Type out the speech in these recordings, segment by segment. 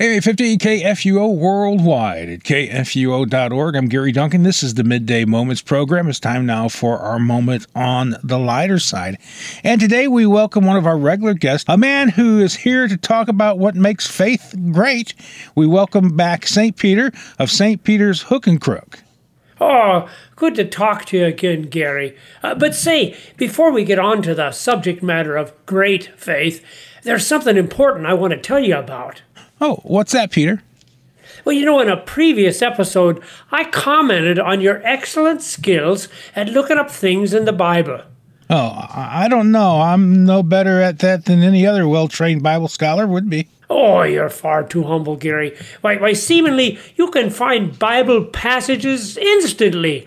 A50 KFUO worldwide at kfuo.org. I'm Gary Duncan. This is the Midday Moments program. It's time now for our moment on the lighter side. And today we welcome one of our regular guests, a man who is here to talk about what makes faith great. We welcome back St. Peter of St. Peter's Hook and Crook. Oh, good to talk to you again, Gary. Uh, but say, before we get on to the subject matter of great faith, there's something important I want to tell you about. Oh, what's that, Peter? Well, you know, in a previous episode, I commented on your excellent skills at looking up things in the Bible. Oh, I don't know. I'm no better at that than any other well trained Bible scholar would be. Oh, you're far too humble, Gary. Why, why, seemingly, you can find Bible passages instantly.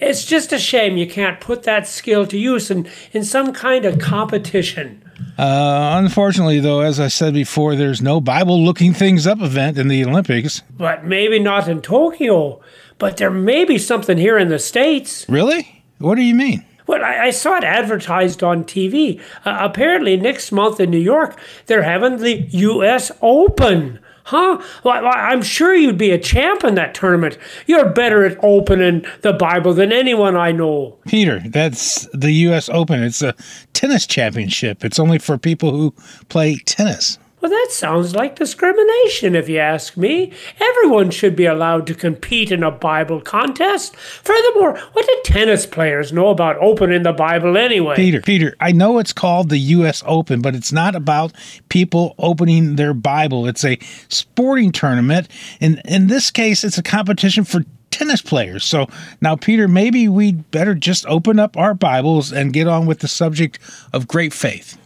It's just a shame you can't put that skill to use in, in some kind of competition. Uh, unfortunately, though, as I said before, there's no Bible looking things up event in the Olympics. But maybe not in Tokyo. But there may be something here in the States. Really? What do you mean? Well, I, I saw it advertised on TV. Uh, apparently, next month in New York, they're having the U.S. Open. Huh? Well, I'm sure you'd be a champ in that tournament. You're better at opening the Bible than anyone I know. Peter, that's the U.S. Open. It's a tennis championship. It's only for people who play tennis. Well, that sounds like discrimination, if you ask me. Everyone should be allowed to compete in a Bible contest. Furthermore, what do tennis players know about opening the Bible anyway? Peter, Peter, I know it's called the U.S. Open, but it's not about people opening their Bible. It's a sporting tournament. And in this case, it's a competition for tennis players. So now, Peter, maybe we'd better just open up our Bibles and get on with the subject of great faith.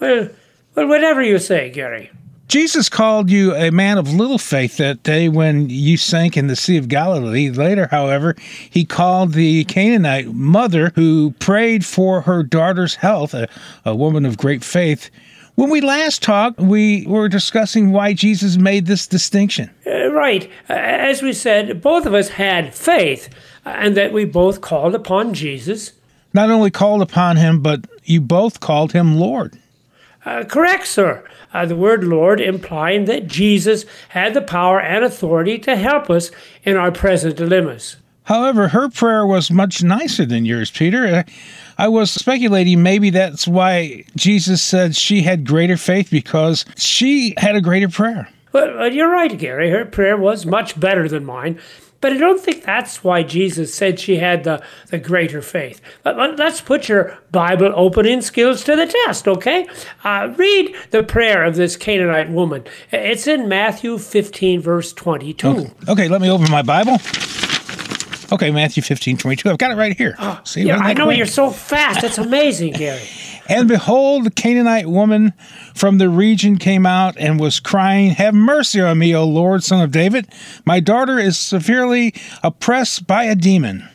Well, well, whatever you say, Gary. Jesus called you a man of little faith that day when you sank in the Sea of Galilee. Later, however, he called the Canaanite mother who prayed for her daughter's health, a, a woman of great faith. When we last talked, we were discussing why Jesus made this distinction. Uh, right. As we said, both of us had faith, uh, and that we both called upon Jesus. Not only called upon him, but you both called him Lord. Uh, correct, sir. Uh, the word Lord implying that Jesus had the power and authority to help us in our present dilemmas. However, her prayer was much nicer than yours, Peter. Uh, I was speculating maybe that's why Jesus said she had greater faith because she had a greater prayer. Well, you're right, Gary. Her prayer was much better than mine. But I don't think that's why Jesus said she had the, the greater faith. But let's put your Bible opening skills to the test, okay? Uh, read the prayer of this Canaanite woman. It's in Matthew 15, verse 22. Okay, okay let me open my Bible. Okay, Matthew 15, 22. I've got it right here. Oh, See, yeah, I know you're so fast. It's amazing, Gary. And behold, the Canaanite woman from the region came out and was crying, Have mercy on me, O Lord, son of David. My daughter is severely oppressed by a demon.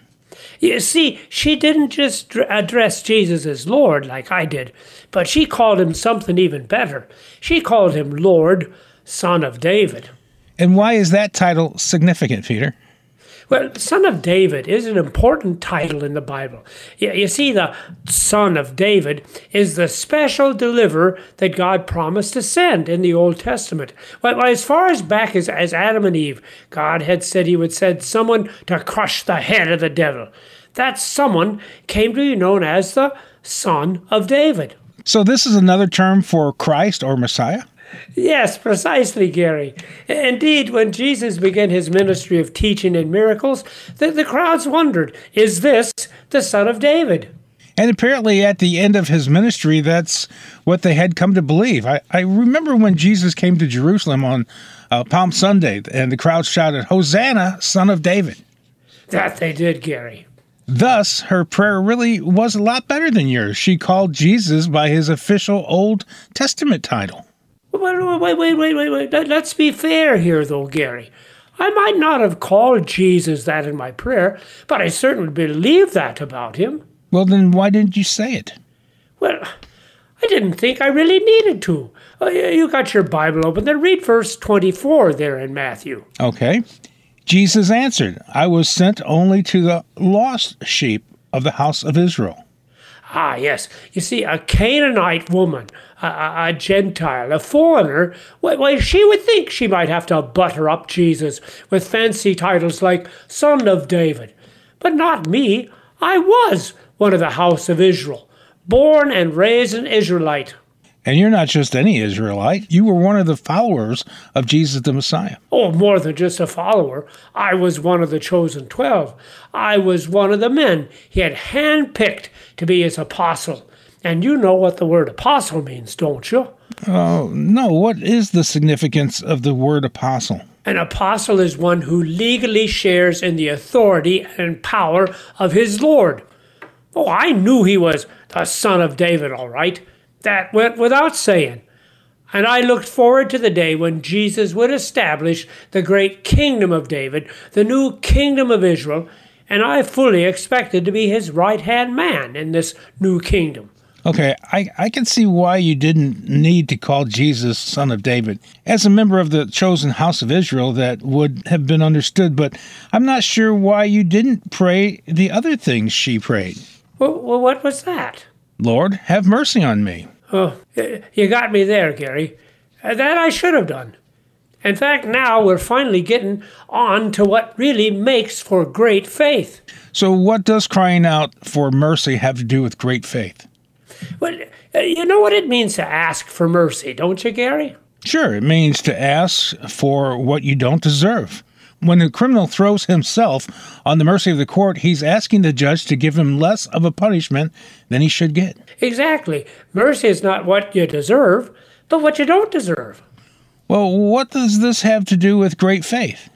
You see, she didn't just address Jesus as Lord like I did, but she called him something even better. She called him Lord, son of David. And why is that title significant, Peter? Well, Son of David is an important title in the Bible. You see, the Son of David is the special deliverer that God promised to send in the Old Testament. Well, as far as back as, as Adam and Eve, God had said he would send someone to crush the head of the devil. That someone came to be known as the Son of David. So, this is another term for Christ or Messiah? Yes, precisely, Gary. Indeed, when Jesus began his ministry of teaching and miracles, the, the crowds wondered, is this the Son of David? And apparently, at the end of his ministry, that's what they had come to believe. I, I remember when Jesus came to Jerusalem on uh, Palm Sunday, and the crowd shouted, Hosanna, Son of David. That they did, Gary. Thus, her prayer really was a lot better than yours. She called Jesus by his official Old Testament title. Wait, wait, wait, wait, wait, wait. Let's be fair here, though, Gary. I might not have called Jesus that in my prayer, but I certainly believe that about him. Well, then why didn't you say it? Well, I didn't think I really needed to. Uh, you got your Bible open. Then read verse 24 there in Matthew. Okay. Jesus answered, I was sent only to the lost sheep of the house of Israel. Ah, yes. You see, a Canaanite woman, a, a, a Gentile, a foreigner, why, she would think she might have to butter up Jesus with fancy titles like Son of David. But not me. I was one of the house of Israel, born and raised an Israelite. And you're not just any Israelite. You were one of the followers of Jesus the Messiah. Oh, more than just a follower. I was one of the chosen twelve. I was one of the men he had handpicked to be his apostle. And you know what the word apostle means, don't you? Oh, uh, no. What is the significance of the word apostle? An apostle is one who legally shares in the authority and power of his Lord. Oh, I knew he was the son of David, all right. That went without saying. And I looked forward to the day when Jesus would establish the great kingdom of David, the new kingdom of Israel, and I fully expected to be his right hand man in this new kingdom. Okay, I, I can see why you didn't need to call Jesus son of David. As a member of the chosen house of Israel, that would have been understood, but I'm not sure why you didn't pray the other things she prayed. Well, well what was that? Lord, have mercy on me. Oh, you got me there, Gary. Uh, that I should have done. In fact, now we're finally getting on to what really makes for great faith. So, what does crying out for mercy have to do with great faith? Well, uh, you know what it means to ask for mercy, don't you, Gary? Sure, it means to ask for what you don't deserve. When the criminal throws himself on the mercy of the court, he's asking the judge to give him less of a punishment than he should get. Exactly. Mercy is not what you deserve, but what you don't deserve. Well, what does this have to do with great faith?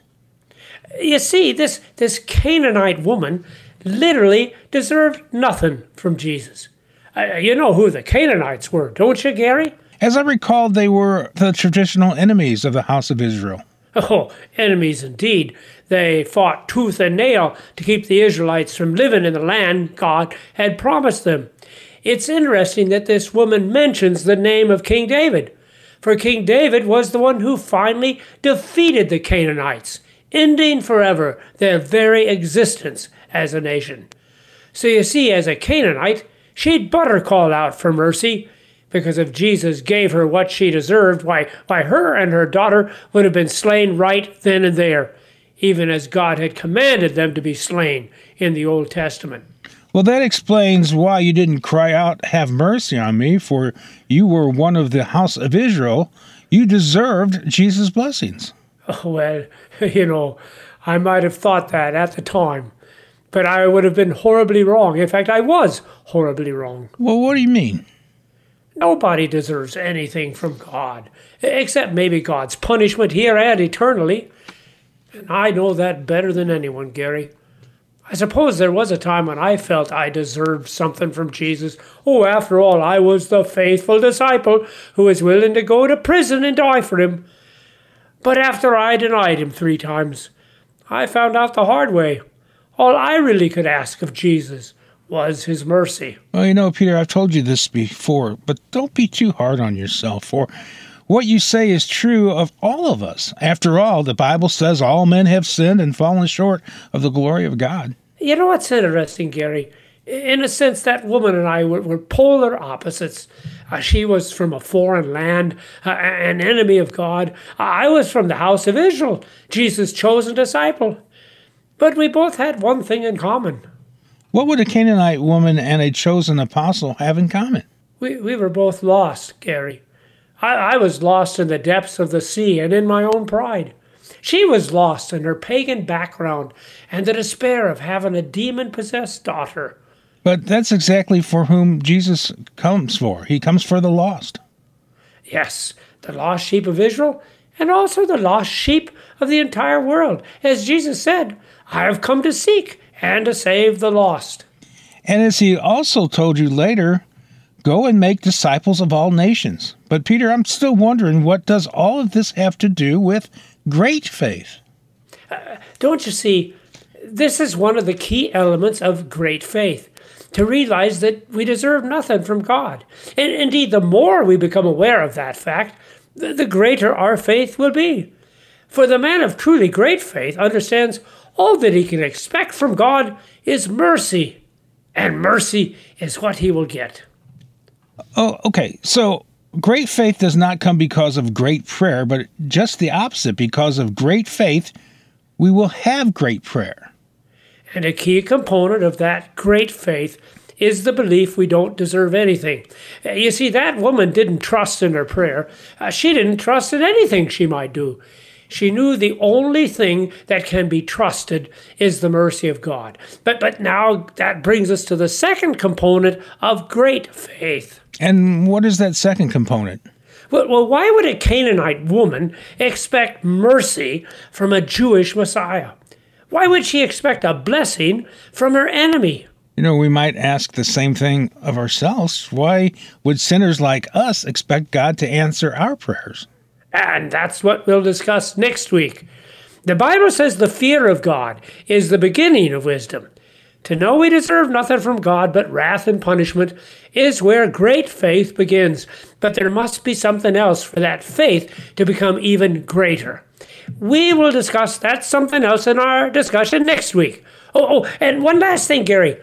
You see, this, this Canaanite woman literally deserved nothing from Jesus. Uh, you know who the Canaanites were, don't you, Gary? As I recall, they were the traditional enemies of the house of Israel. Oh, enemies indeed. They fought tooth and nail to keep the Israelites from living in the land God had promised them. It's interesting that this woman mentions the name of King David, for King David was the one who finally defeated the Canaanites, ending forever their very existence as a nation. So you see, as a Canaanite, she'd better call out for mercy because if Jesus gave her what she deserved, why, why her and her daughter would have been slain right then and there, even as God had commanded them to be slain in the Old Testament. Well, that explains why you didn't cry out, Have mercy on me, for you were one of the house of Israel. You deserved Jesus' blessings. Oh, well, you know, I might have thought that at the time, but I would have been horribly wrong. In fact, I was horribly wrong. Well, what do you mean? Nobody deserves anything from God, except maybe God's punishment here and eternally. And I know that better than anyone, Gary. I suppose there was a time when I felt I deserved something from Jesus. Oh, after all, I was the faithful disciple who was willing to go to prison and die for him. But after I denied him three times, I found out the hard way. All I really could ask of Jesus was his mercy. Well, you know, Peter, I've told you this before, but don't be too hard on yourself, for what you say is true of all of us. After all, the Bible says all men have sinned and fallen short of the glory of God. You know what's interesting, Gary? In a sense, that woman and I were, were polar opposites. Uh, she was from a foreign land, uh, an enemy of God. I was from the house of Israel, Jesus' chosen disciple. But we both had one thing in common what would a Canaanite woman and a chosen apostle have in common? We, we were both lost, Gary. I, I was lost in the depths of the sea and in my own pride. She was lost in her pagan background and the despair of having a demon possessed daughter. But that's exactly for whom Jesus comes for. He comes for the lost. Yes, the lost sheep of Israel and also the lost sheep of the entire world. As Jesus said, I have come to seek and to save the lost. And as he also told you later, go and make disciples of all nations. But Peter, I'm still wondering what does all of this have to do with great faith? Uh, don't you see? This is one of the key elements of great faith to realize that we deserve nothing from God. And indeed, the more we become aware of that fact, the greater our faith will be. For the man of truly great faith understands all that he can expect from God is mercy. and mercy is what he will get. Oh, okay. So great faith does not come because of great prayer, but just the opposite. Because of great faith, we will have great prayer. And a key component of that great faith is the belief we don't deserve anything. You see, that woman didn't trust in her prayer. Uh, she didn't trust in anything she might do. She knew the only thing that can be trusted is the mercy of God. But but now that brings us to the second component of great faith. And what is that second component? Well, well why would a Canaanite woman expect mercy from a Jewish Messiah? Why would she expect a blessing from her enemy? You know, we might ask the same thing of ourselves. Why would sinners like us expect God to answer our prayers? And that's what we'll discuss next week. The Bible says the fear of God is the beginning of wisdom. To know we deserve nothing from God but wrath and punishment is where great faith begins. But there must be something else for that faith to become even greater. We will discuss that something else in our discussion next week. Oh, oh and one last thing, Gary.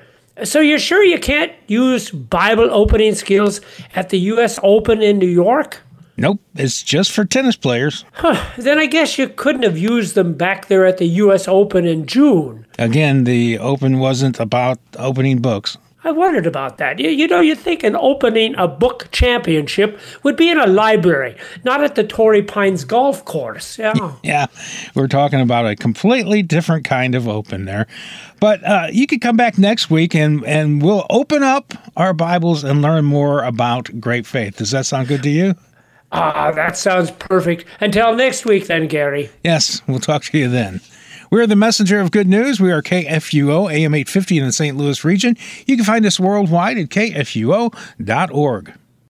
So you're sure you can't use Bible opening skills at the U.S. Open in New York? Nope, it's just for tennis players. Huh, then I guess you couldn't have used them back there at the U.S. Open in June. Again, the Open wasn't about opening books. I wondered about that. You, you know, you'd think an opening a book championship would be in a library, not at the Torrey Pines golf course. Yeah. yeah, we're talking about a completely different kind of open there. But uh, you could come back next week and, and we'll open up our Bibles and learn more about great faith. Does that sound good to you? Ah, that sounds perfect. Until next week, then, Gary. Yes, we'll talk to you then. We're the messenger of good news. We are KFUO, AM 850 in the St. Louis region. You can find us worldwide at kfuo.org.